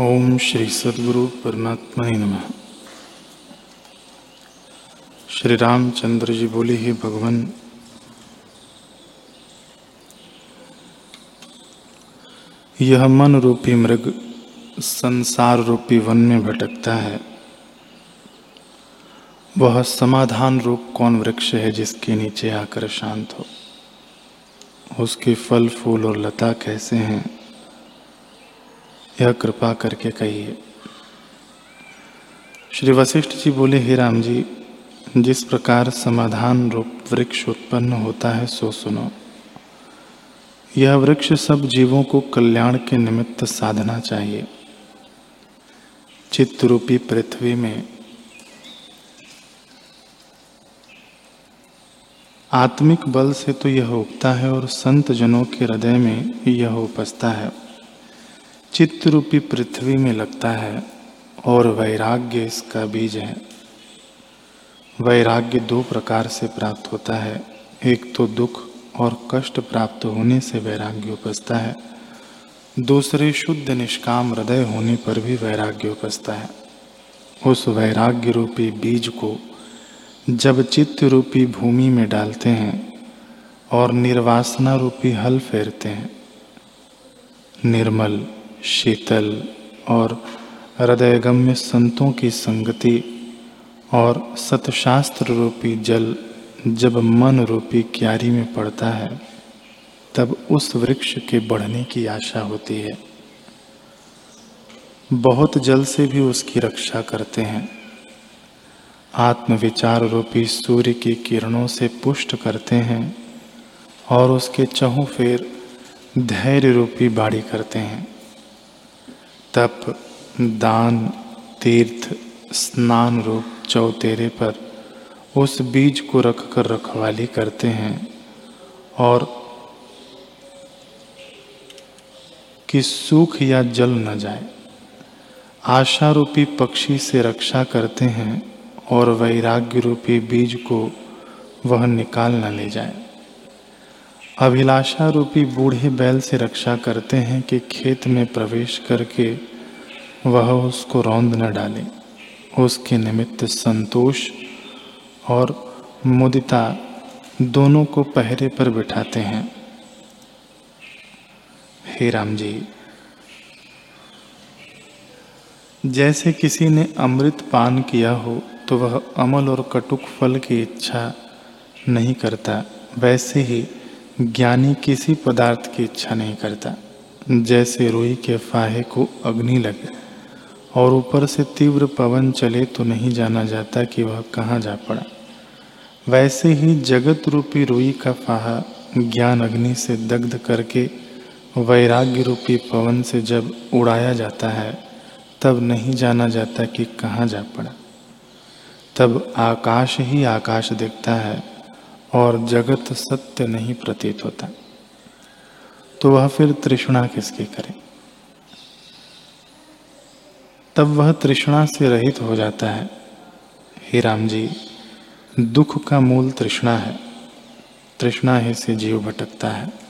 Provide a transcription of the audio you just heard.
ओम श्री सदगुरु परमात्मा नम। श्री रामचंद्र जी बोले, ही भगवान, यह मन रूपी मृग संसार रूपी वन में भटकता है। वह समाधान रूप कौन वृक्ष है जिसके नीचे आकर शांत हो? उसके फल, फूल और लता कैसे हैं? यह कृपा करके कहिए। श्री वशिष्ठ जी बोले, हे राम जी, जिस प्रकार समाधान रूप वृक्ष उत्पन्न होता है, सो सुनो। यह वृक्ष सब जीवों को कल्याण के निमित्त साधना चाहिए। चित्त रूपी पृथ्वी में आत्मिक बल से तो यह उगता है और संत जनों के हृदय में यह उपजता है। चित्त रूपी पृथ्वी में लगता है और वैराग्य इसका बीज है। वैराग्य दो प्रकार से प्राप्त होता है। एक तो दुख और कष्ट प्राप्त होने से वैराग्य उपजता है। दूसरे शुद्ध निष्काम हृदय होने पर भी वैराग्य उपजता है। उस वैराग्य रूपी बीज को जब चित्त रूपी भूमि में डालते हैं और निर्वासना रूपी हल फेरते हैं, निर्मल शीतल और हृदयगम्य संतों की संगति और सतशास्त्र रूपी जल जब मन रूपी क्यारी में पड़ता है, तब उस वृक्ष के बढ़ने की आशा होती है। बहुत जल से भी उसकी रक्षा करते हैं। आत्मविचार रूपी सूर्य की किरणों से पुष्ट करते हैं और उसके चहु फेर धैर्य रूपी बाड़ी करते हैं। तप, दान, तीर्थ, स्नान रूप चौतेरे पर उस बीज को रख कर रखवाली करते हैं और कि सूख या जल न जाए। आशा रूपी पक्षी से रक्षा करते हैं और वैराग्य रूपी बीज को वह निकाल न ले जाए। अभिलाषा रूपी बूढ़े बैल से रक्षा करते हैं कि खेत में प्रवेश करके वह उसको रौंद न डाले। उसके निमित्त संतोष और मुदिता दोनों को पहरे पर बिठाते हैं। हे राम जी, जैसे किसी ने अमृत पान किया हो तो वह अमल और कटुक फल की इच्छा नहीं करता। वैसे ही ज्ञानी किसी पदार्थ की इच्छा नहीं करता, जैसे रुई के फाहे को अग्नि लगे, और ऊपर से तीव्र पवन चले तो नहीं जाना जाता कि वह कहाँ जा पड़ा। वैसे ही जगत रूपी रुई का फाहा ज्ञान अग्नि से दग्ध करके वैराग्य रूपी पवन से जब उड़ाया जाता है, तब नहीं जाना जाता कि कहाँ जा पड़ा। तब आकाश ही आकाश दिखता है और जगत सत्य नहीं प्रतीत होता। तो वह फिर तृष्णा किसकी करे? तब वह तृष्णा से रहित हो जाता है। हे राम जी, दुख का मूल तृष्णा है। तृष्णा ही से जीव भटकता है।